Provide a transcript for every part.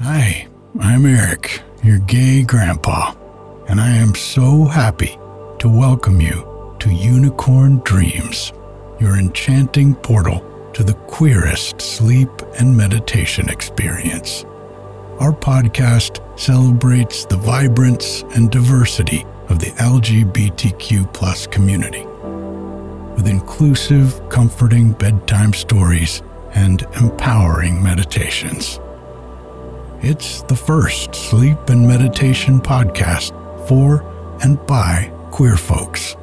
Hi, I'm Eric, your gay grandpa, and I am so happy to welcome you to Unicorn Dreams, your enchanting portal to the queerest sleep and meditation experience. Our podcast celebrates the vibrance and diversity of the LGBTQ plus community with inclusive, comforting bedtime stories and empowering meditations. It's the first sleep and meditation podcast for and by queer folks.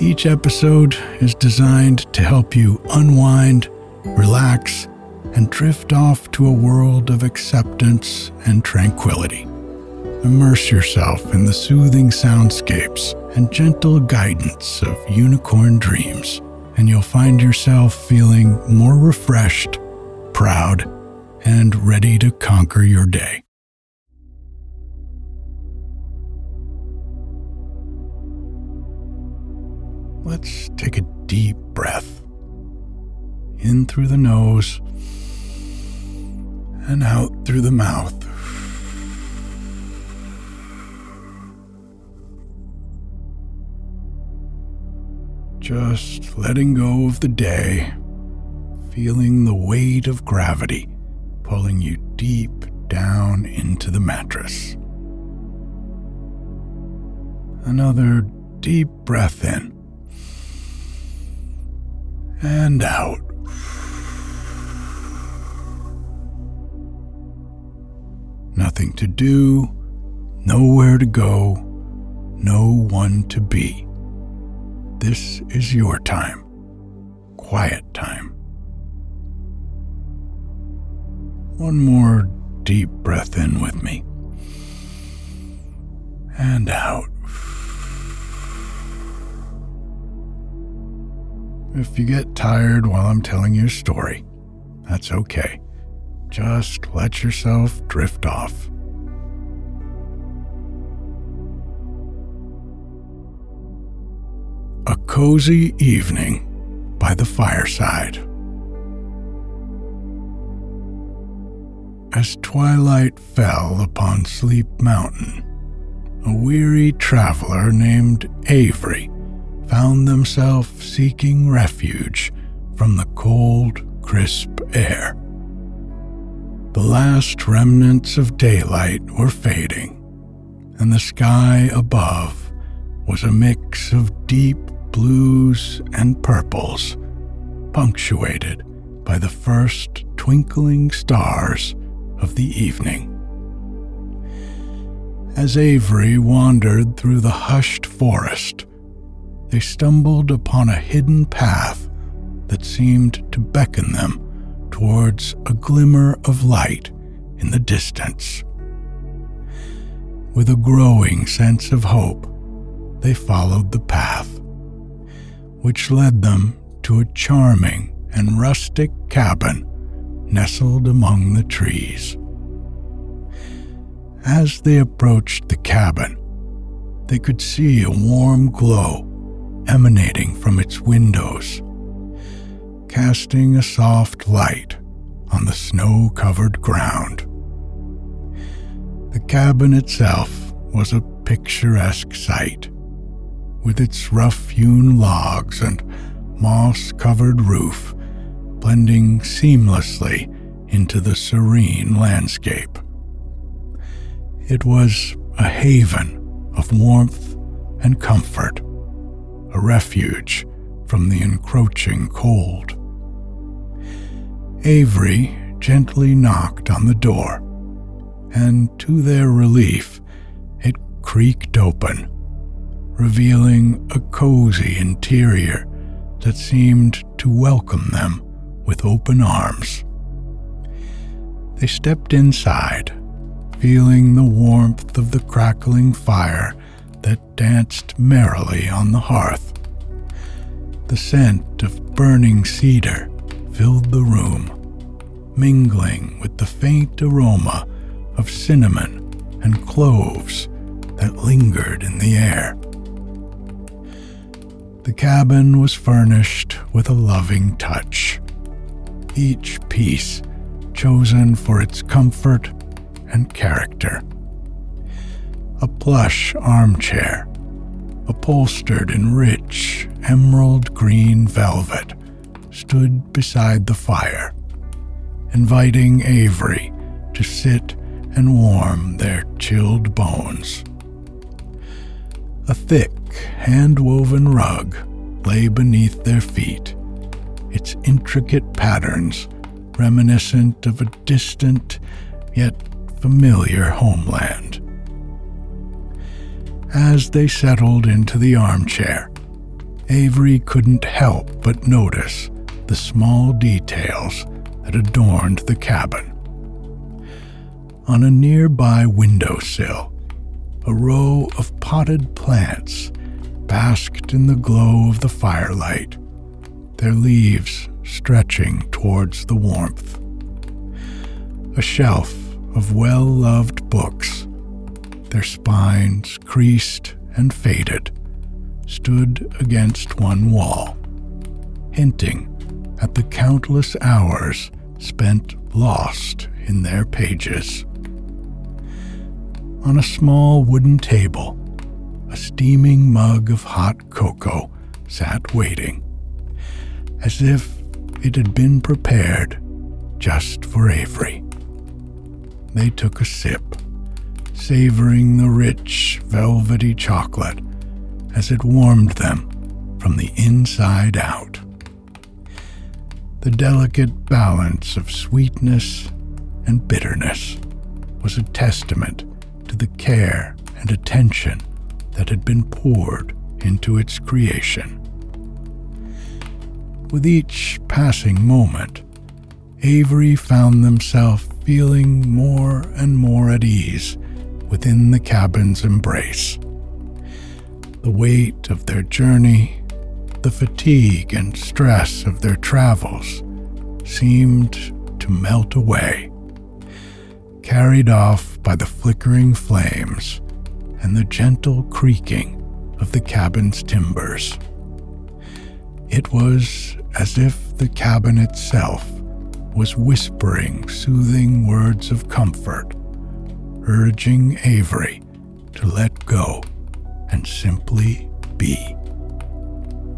Each episode is designed to help you unwind, relax, and drift off to a world of acceptance and tranquility. Immerse yourself in the soothing soundscapes and gentle guidance of unicorn dreams, and you'll find yourself feeling more refreshed, proud, and ready to conquer your day. Let's take a deep breath in through the nose and out through the mouth. Just letting go of the day, feeling the weight of gravity pulling you deep down into the mattress. Another deep breath in and out. Nothing to do, nowhere to go, no one to be. This is your time, quiet time. One more deep breath in with me. And out. If you get tired while I'm telling your story, that's okay. Just let yourself drift off. A cozy evening by the fireside. As twilight fell upon Sleep Mountain, a weary traveler named Avery found themselves seeking refuge from the cold, crisp air. The last remnants of daylight were fading, and the sky above was a mix of deep blues and purples, punctuated by the first twinkling stars of the evening. As Avery wandered through the hushed forest, they stumbled upon a hidden path that seemed to beckon them towards a glimmer of light in the distance. With a growing sense of hope, they followed the path, which led them to a charming and rustic cabin nestled among the trees. As they approached the cabin, they could see a warm glow emanating from its windows, casting a soft light on the snow covered ground. The cabin itself was a picturesque sight, with its rough hewn logs and moss covered roof blending seamlessly into the serene landscape. It was a haven of warmth and comfort, a refuge from the encroaching cold. Avery gently knocked on the door, and to their relief, it creaked open, revealing a cozy interior that seemed to welcome them with open arms. They stepped inside, feeling the warmth of the crackling fire that danced merrily on the hearth. The scent of burning cedar filled the room, mingling with the faint aroma of cinnamon and cloves that lingered in the air. The cabin was furnished with a loving touch each piece chosen for its comfort and character. A plush armchair, upholstered in rich emerald green velvet, stood beside the fire, inviting Avery to sit and warm their chilled bones. A thick, hand woven rug lay beneath their feet, its intricate patterns reminiscent of a distant yet familiar homeland. As they settled into the armchair, Avery couldn't help but notice the small details that adorned the cabin. On a nearby windowsill, a row of potted plants basked in the glow of the firelight, their leaves stretching towards the warmth. A shelf of well loved books, their spines creased and faded, stood against one wall, hinting at the countless hours spent lost in their pages. On a small wooden table, a steaming mug of hot cocoa sat waiting, as if it had been prepared just for Avery. They took a sip, savoring the rich, velvety chocolate as it warmed them from the inside out. The delicate balance of sweetness and bitterness was a testament to the care and attention that had been poured into its creation. With each passing moment, Avery found themselves feeling more and more at ease within the cabin's embrace. The weight of their journey, the fatigue and stress of their travels seemed to melt away, carried off by the flickering flames and the gentle creaking of the cabin's timbers. It was as if the cabin itself was whispering soothing words of comfort, urging Avery to let go and simply be.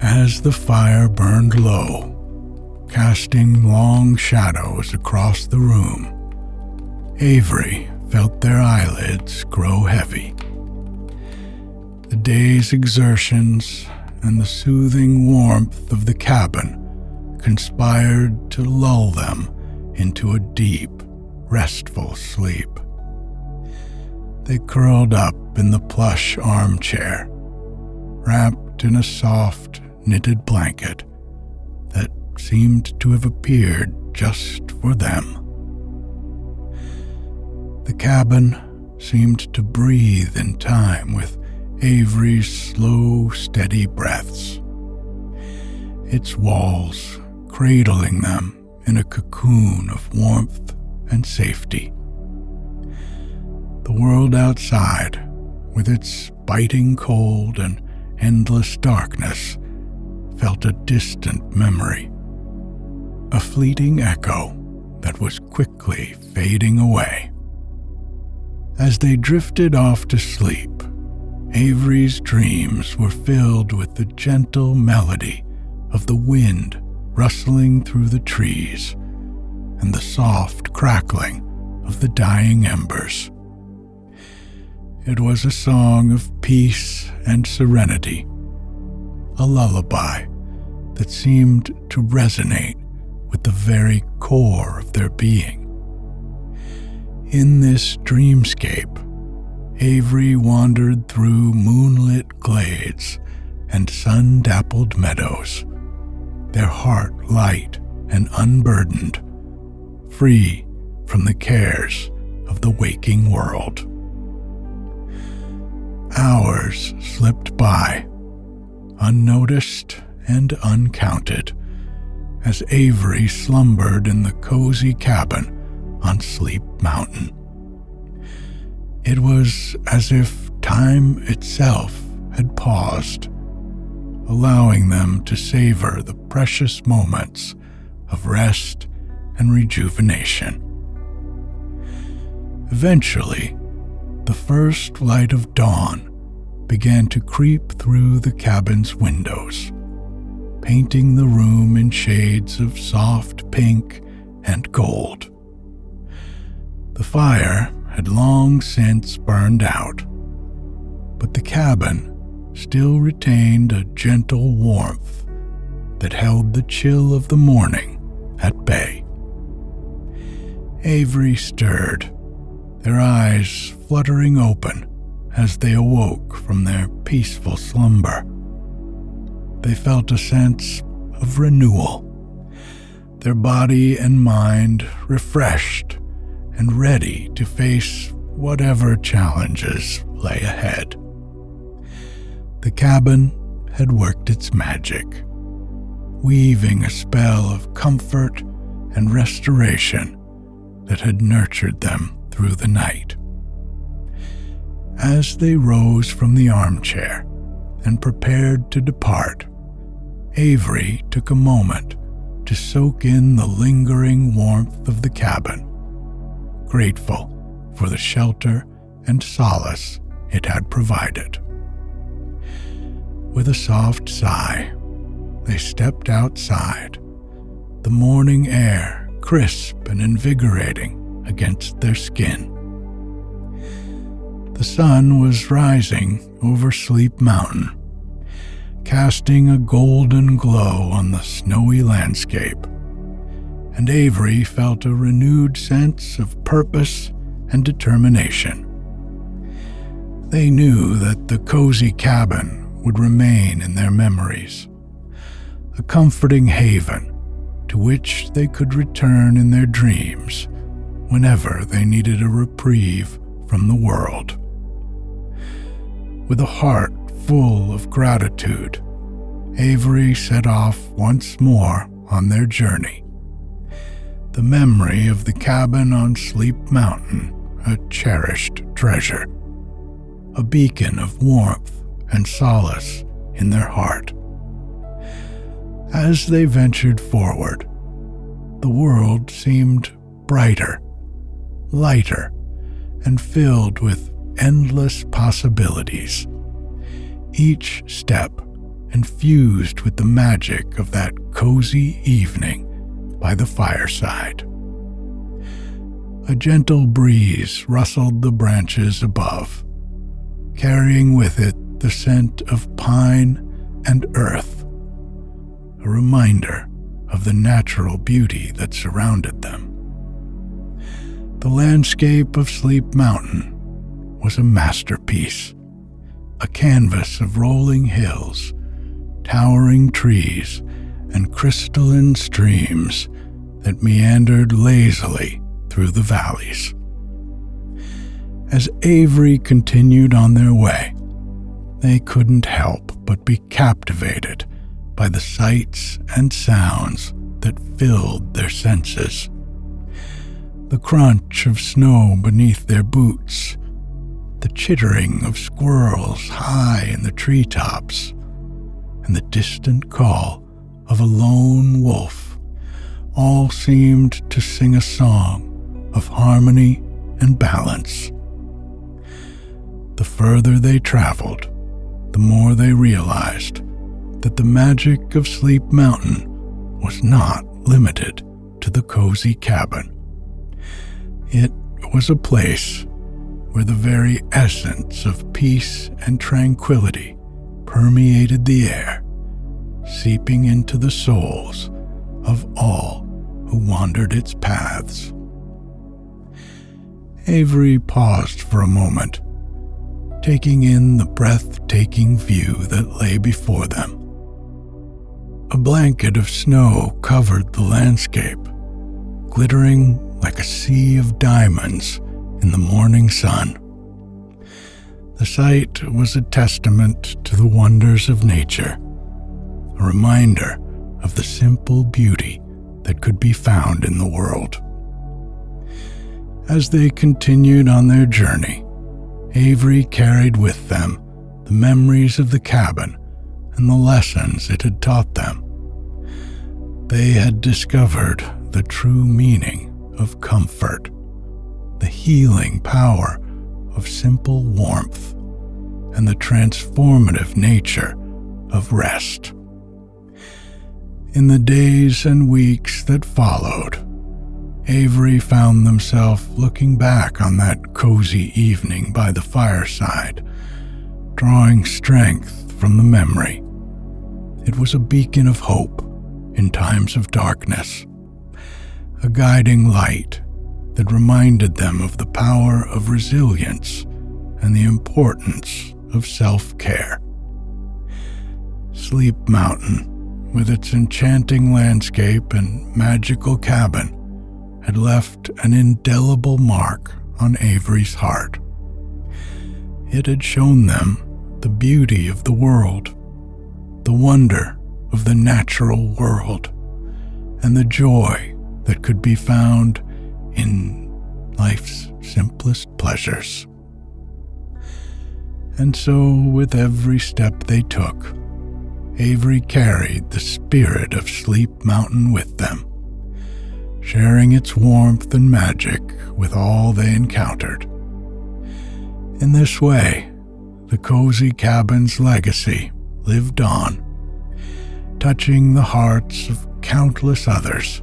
As the fire burned low, casting long shadows across the room, Avery felt their eyelids grow heavy. The day's exertions and the soothing warmth of the cabin conspired to lull them into a deep, restful sleep. They curled up in the plush armchair, wrapped in a soft, knitted blanket that seemed to have appeared just for them. The cabin seemed to breathe in time with Avery's slow, steady breaths, its walls cradling them in a cocoon of warmth and safety. The world outside, with its biting cold and endless darkness, felt a distant memory, a fleeting echo that was quickly fading away. As they drifted off to sleep, Avery's dreams were filled with the gentle melody of the wind rustling through the trees and the soft crackling of the dying embers. It was a song of peace and serenity, a lullaby that seemed to resonate with the very core of their being. In this dreamscape, Avery wandered through moonlit glades and sun dappled meadows, their heart light and unburdened, free from the cares of the waking world. Hours slipped by, unnoticed and uncounted, as Avery slumbered in the cozy cabin on Sleep Mountain. It was as if time itself had paused, allowing them to savor the precious moments of rest and rejuvenation. Eventually, the first light of dawn began to creep through the cabin's windows, painting the room in shades of soft pink and gold. The fire had long since burned out, but the cabin still retained a gentle warmth that held the chill of the morning at bay. Avery stirred, their eyes fluttering open as they awoke from their peaceful slumber. They felt a sense of renewal, their body and mind refreshed and ready to face whatever challenges lay ahead. The cabin had worked its magic, weaving a spell of comfort and restoration that had nurtured them through the night. As they rose from the armchair and prepared to depart, Avery took a moment to soak in the lingering warmth of the cabin, grateful for the shelter and solace it had provided. With a soft sigh, they stepped outside, the morning air crisp and invigorating against their skin. The sun was rising over Sleep Mountain, casting a golden glow on the snowy landscape, and Avery felt a renewed sense of purpose and determination. They knew that the cozy cabin would remain in their memories, a comforting haven to which they could return in their dreams whenever they needed a reprieve from the world with a heart full of gratitude, Avery set off once more on their journey. The memory of the cabin on Sleep Mountain, a cherished treasure, a beacon of warmth and solace in their heart. As they ventured forward, the world seemed brighter, lighter, and filled with endless possibilities, each step infused with the magic of that cozy evening by the fireside. A gentle breeze rustled the branches above, carrying with it the scent of pine and earth, a reminder of the natural beauty that surrounded them. The landscape of Sleep Mountain was a masterpiece, a canvas of rolling hills, towering trees, and crystalline streams that meandered lazily through the valleys. As Avery continued on their way, they couldn't help but be captivated by the sights and sounds that filled their senses. The crunch of snow beneath their boots, the chittering of squirrels high in the treetops, and the distant call of a lone wolf all seemed to sing a song of harmony and balance. The further they traveled, the more they realized that the magic of Sleep Mountain was not limited to the cozy cabin. It was a place where the very essence of peace and tranquility permeated the air, seeping into the souls of all who wandered its paths. Avery paused for a moment, taking in the breathtaking view that lay before them. A blanket of snow covered the landscape, glittering like a sea of diamonds in the morning sun. The sight was a testament to the wonders of nature, a reminder of the simple beauty that could be found in the world. As they continued on their journey, Avery carried with them the memories of the cabin and the lessons it had taught them. They had discovered the true meaning of comfort the healing power of simple warmth and the transformative nature of rest. In the days and weeks that followed, Avery found themselves looking back on that cozy evening by the fireside, drawing strength from the memory. It was a beacon of hope in times of darkness, a guiding light that reminded them of the power of resilience and the importance of self care. Sleep Mountain, with its enchanting landscape and magical cabin, had left an indelible mark on Avery's heart. It had shown them the beauty of the world, the wonder of the natural world, and the joy that could be found in life's simplest pleasures. And so, with every step they took, Avery carried the spirit of Sleep Mountain with them, sharing its warmth and magic with all they encountered. In this way, the cozy cabin's legacy lived on, touching the hearts of countless others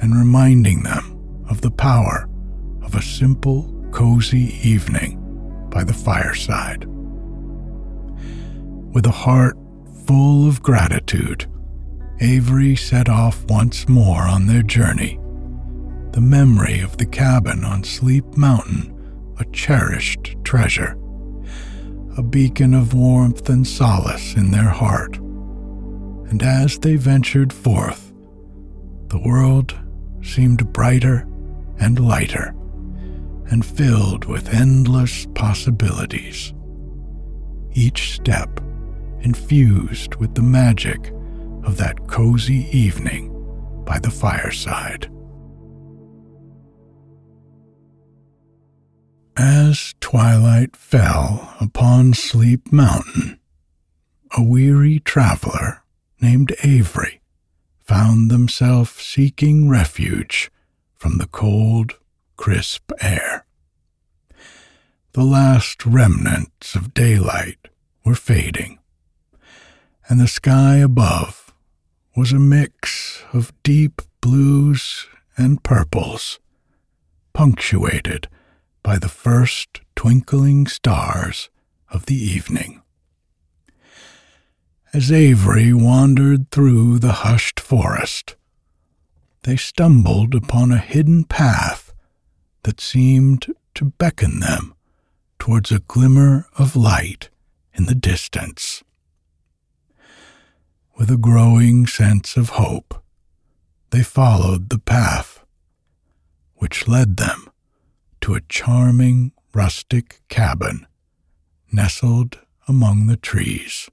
and reminding them of the power of a simple, cozy evening by the fireside. With a heart full of gratitude, Avery set off once more on their journey, the memory of the cabin on Sleep Mountain a cherished treasure, a beacon of warmth and solace in their heart. And as they ventured forth, the world seemed brighter and lighter and filled with endless possibilities. Each step infused with the magic of that cozy evening by the fireside. As twilight fell upon Sleep Mountain, a weary traveler named Avery found themselves seeking refuge from the cold, crisp air. The last remnants of daylight were fading, and the sky above was a mix of deep blues and purples, punctuated by the first twinkling stars of the evening. As Avery wandered through the hushed forest, they stumbled upon a hidden path that seemed to beckon them towards a glimmer of light in the distance. With a growing sense of hope, they followed the path, which led them to a charming rustic cabin nestled among the trees.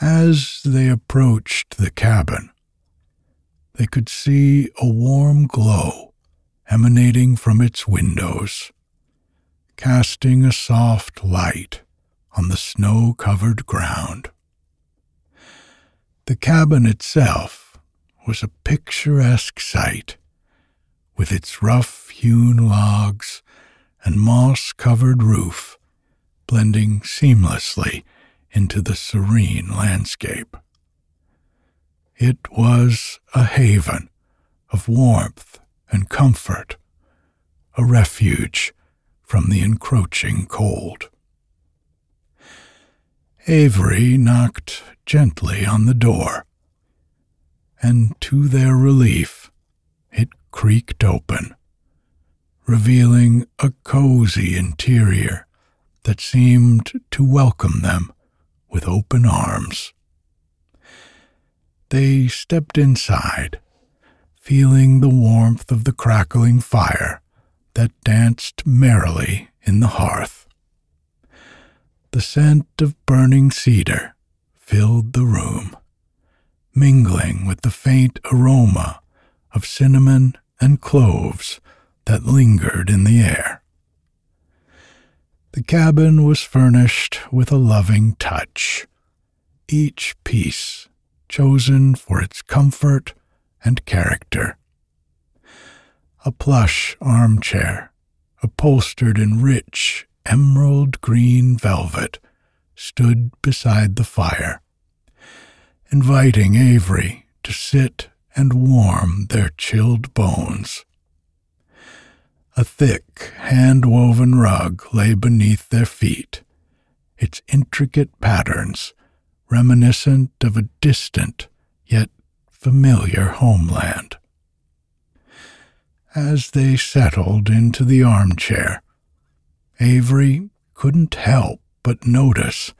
As they approached the cabin, they could see a warm glow emanating from its windows, casting a soft light on the snow covered ground. The cabin itself was a picturesque sight with its rough hewn logs and moss covered roof blending seamlessly into the serene landscape. It was a haven of warmth and comfort, a refuge from the encroaching cold. Avery knocked gently on the door, and to their relief, it creaked open, revealing a cozy interior that seemed to welcome them with open arms. They stepped inside, feeling the warmth of the crackling fire that danced merrily in the hearth. The scent of burning cedar filled the room, mingling with the faint aroma of cinnamon and cloves that lingered in the air. The cabin was furnished with a loving touch, each piece chosen for its comfort and character. A plush armchair, upholstered in rich emerald green velvet, stood beside the fire, inviting Avery to sit and warm their chilled bones. A thick, hand woven rug lay beneath their feet, its intricate patterns reminiscent of a distant yet familiar homeland. As they settled into the armchair, Avery couldn't help but notice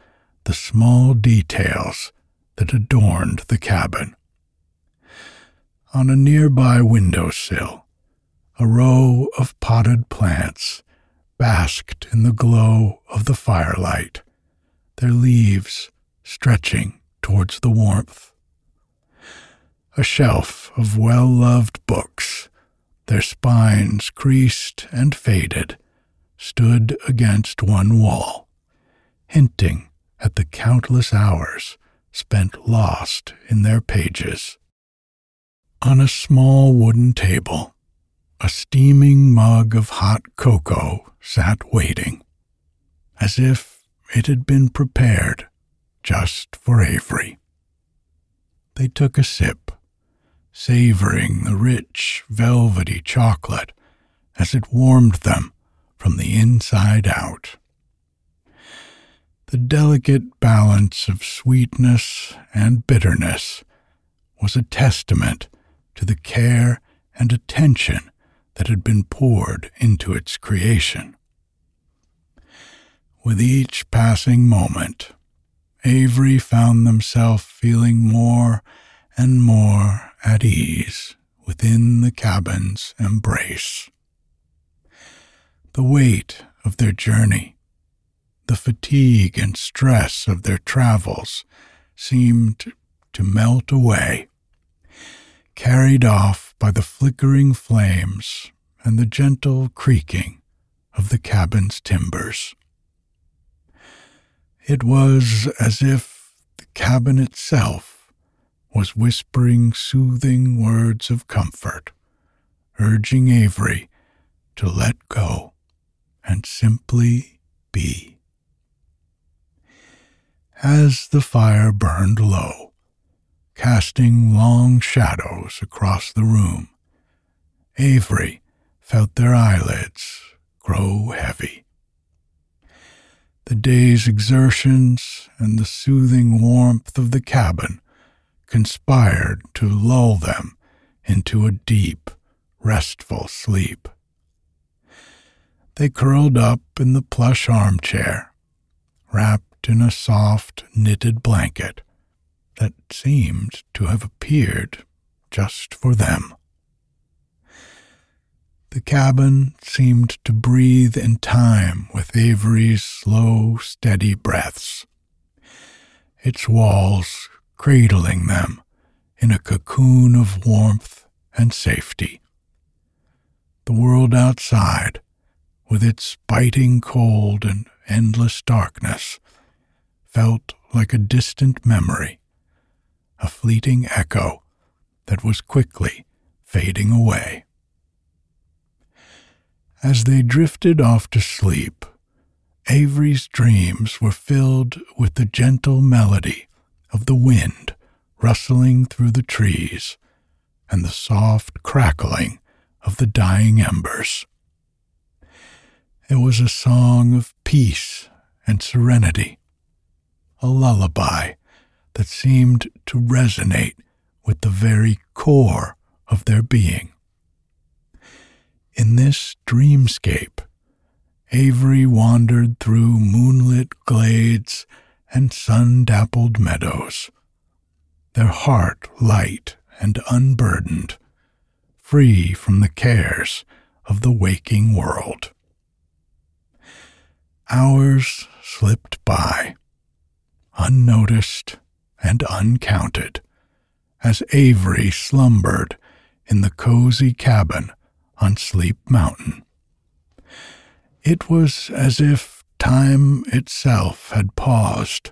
the small details that adorned the cabin. On a nearby windowsill, a row of potted plants basked in the glow of the firelight, their leaves stretching towards the warmth. A shelf of well loved books, their spines creased and faded, stood against one wall, hinting at the countless hours spent lost in their pages. On a small wooden table, a steaming mug of hot cocoa sat waiting, as if it had been prepared just for Avery. They took a sip, savoring the rich, velvety chocolate as it warmed them from the inside out. The delicate balance of sweetness and bitterness was a testament to the care and attention that had been poured into its creation. With each passing moment, Avery found themselves feeling more and more at ease within the cabin's embrace. The weight of their journey, the fatigue and stress of their travels seemed to melt away, carried off by the flickering flames and the gentle creaking of the cabin's timbers. It was as if the cabin itself was whispering soothing words of comfort, urging Avery to let go and simply be. As the fire burned low, casting long shadows across the room, Avery felt their eyelids grow heavy. The day's exertions and the soothing warmth of the cabin conspired to lull them into a deep, restful sleep. They curled up in the plush armchair, wrapped in a soft knitted blanket that seemed to have appeared just for them. The cabin seemed to breathe in time with Avery's slow, steady breaths, its walls cradling them in a cocoon of warmth and safety. The world outside, with its biting cold and endless darkness, felt like a distant memory, a fleeting echo that was quickly fading away. As they drifted off to sleep, Avery's dreams were filled with the gentle melody of the wind rustling through the trees and the soft crackling of the dying embers. It was a song of peace and serenity, a lullaby that seemed to resonate with the very core of their being. In this dreamscape, Avery wandered through moonlit glades and sun dappled meadows, their heart light and unburdened, free from the cares of the waking world. Hours slipped by, unnoticed and uncounted, as Avery slumbered in the cozy cabin on Sleep Mountain. It was as if time itself had paused,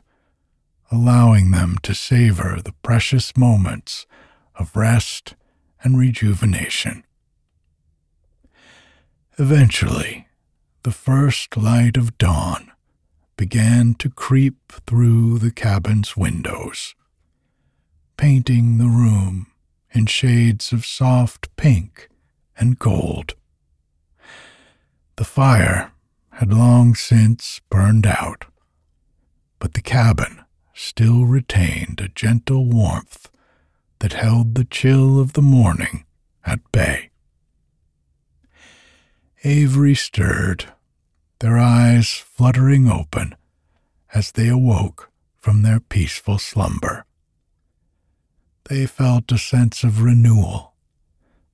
allowing them to savor the precious moments of rest and rejuvenation. Eventually, the first light of dawn began to creep through the cabin's windows, painting the room in shades of soft pink and gold. The fire had long since burned out, but the cabin still retained a gentle warmth that held the chill of the morning at bay. Avery stirred, their eyes fluttering open as they awoke from their peaceful slumber. They felt a sense of renewal,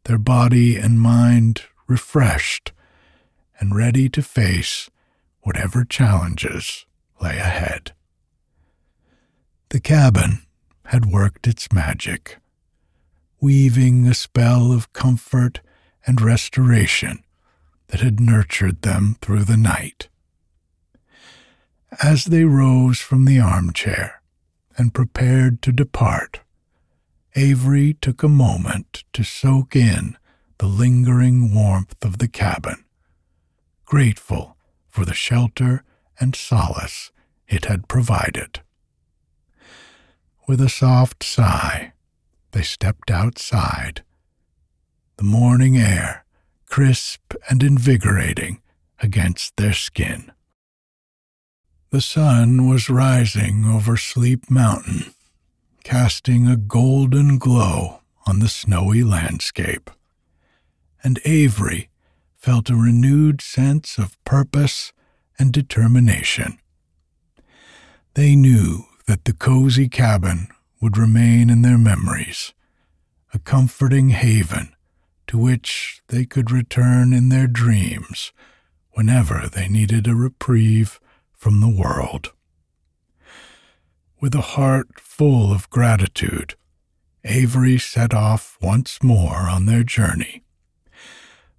their body and mind refreshed and ready to face whatever challenges lay ahead. The cabin had worked its magic, weaving a spell of comfort and restoration that had nurtured them through the night. As they rose from the armchair and prepared to depart, Avery took a moment to soak in the lingering warmth of the cabin, grateful for the shelter and solace it had provided. With a soft sigh, they stepped outside. The morning air, crisp and invigorating against their skin. The sun was rising over Sleep Mountain, casting a golden glow on the snowy landscape, and Avery felt a renewed sense of purpose and determination. They knew that the cozy cabin would remain in their memories, a comforting haven to which they could return in their dreams whenever they needed a reprieve from the world. With a heart full of gratitude, Avery set off once more on their journey.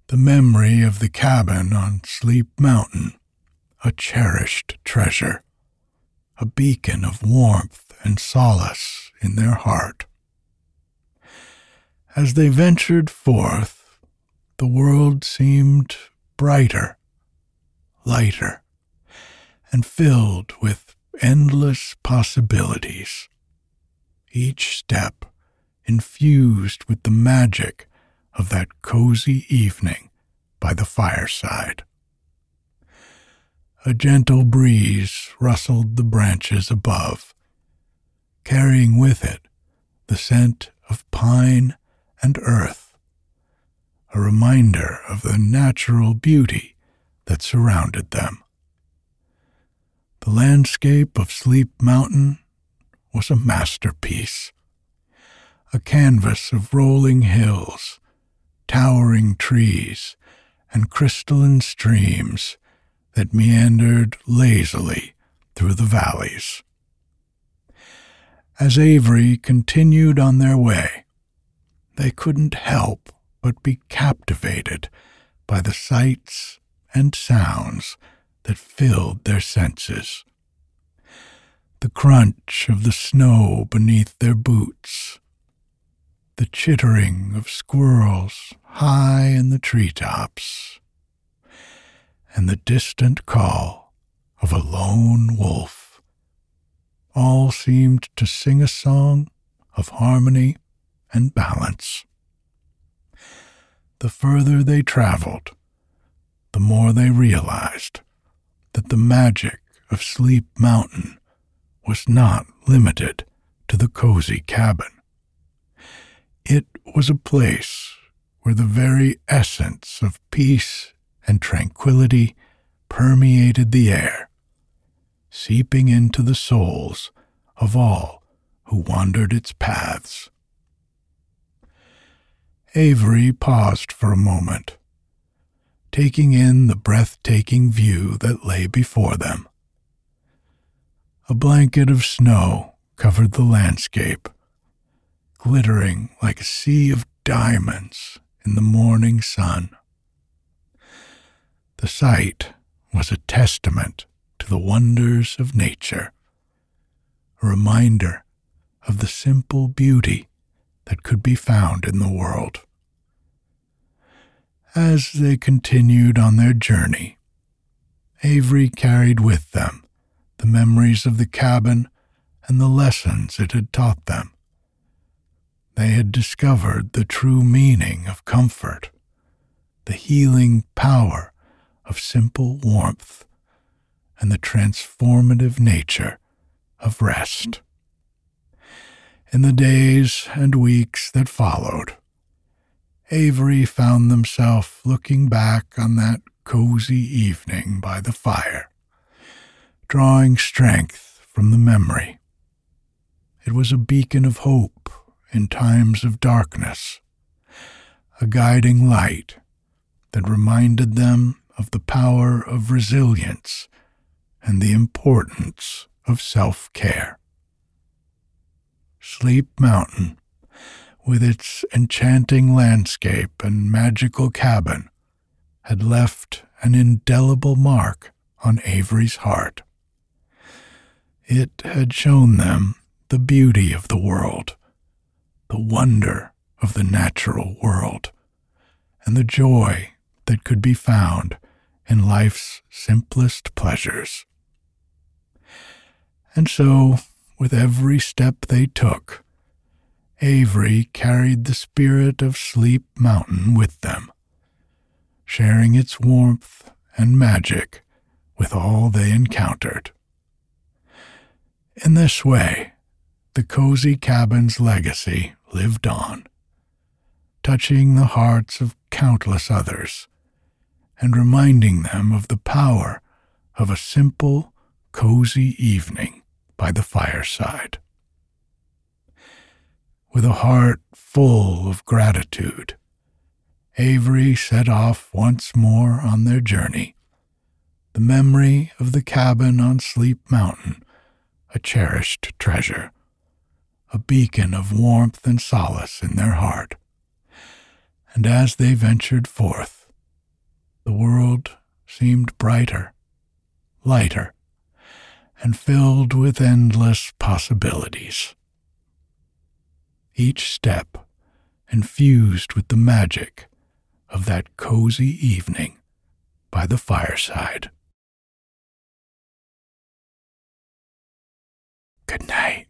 The memory of the cabin on Sleep Mountain, a cherished treasure, a beacon of warmth and solace in their heart. As they ventured forth, the world seemed brighter, lighter, and filled with endless possibilities. Each step infused with the magic of that cozy evening by the fireside. A gentle breeze rustled the branches above, carrying with it the scent of pine and earth, a reminder of the natural beauty that surrounded them. The landscape of Sleep Mountain was a masterpiece, a canvas of rolling hills, towering trees, and crystalline streams that meandered lazily through the valleys. As Avery continued on their way, they couldn't help but be captivated by the sights and sounds that filled their senses. The crunch of the snow beneath their boots, the chittering of squirrels high in the treetops, and the distant call of a lone wolf all seemed to sing a song of harmony and balance. The further they traveled, the more they realized that the magic of Sleep Mountain was not limited to the cozy cabin. It was a place where the very essence of peace and tranquility permeated the air, seeping into the souls of all who wandered its paths. Avery paused for a moment, taking in the breathtaking view that lay before them. A blanket of snow covered the landscape, glittering like a sea of diamonds in the morning sun. The sight was a testament to the wonders of nature, a reminder of the simple beauty that could be found in the world. As they continued on their journey, Avery carried with them the memories of the cabin and the lessons it had taught them. They had discovered the true meaning of comfort, the healing power of simple warmth, and the transformative nature of rest. In the days and weeks that followed, Avery found himself looking back on that cozy evening by the fire, drawing strength from the memory. It was a beacon of hope in times of darkness, a guiding light that reminded them of the power of resilience and the importance of self care. Sleep Mountain, with its enchanting landscape and magical cabin, had left an indelible mark on Avery's heart. It had shown them the beauty of the world, the wonder of the natural world, and the joy that could be found in life's simplest pleasures. And so, with every step they took, Avery carried the spirit of Sleep Mountain with them, sharing its warmth and magic with all they encountered. In this way, the cozy cabin's legacy lived on, touching the hearts of countless others and reminding them of the power of a simple, cozy evening by the fireside. With a heart full of gratitude, Avery set off once more on their journey, the memory of the cabin on Sleep Mountain, a cherished treasure, a beacon of warmth and solace in their heart. And as they ventured forth, the world seemed brighter, lighter, and filled with endless possibilities. Each step infused with the magic of that cozy evening by the fireside. Good night.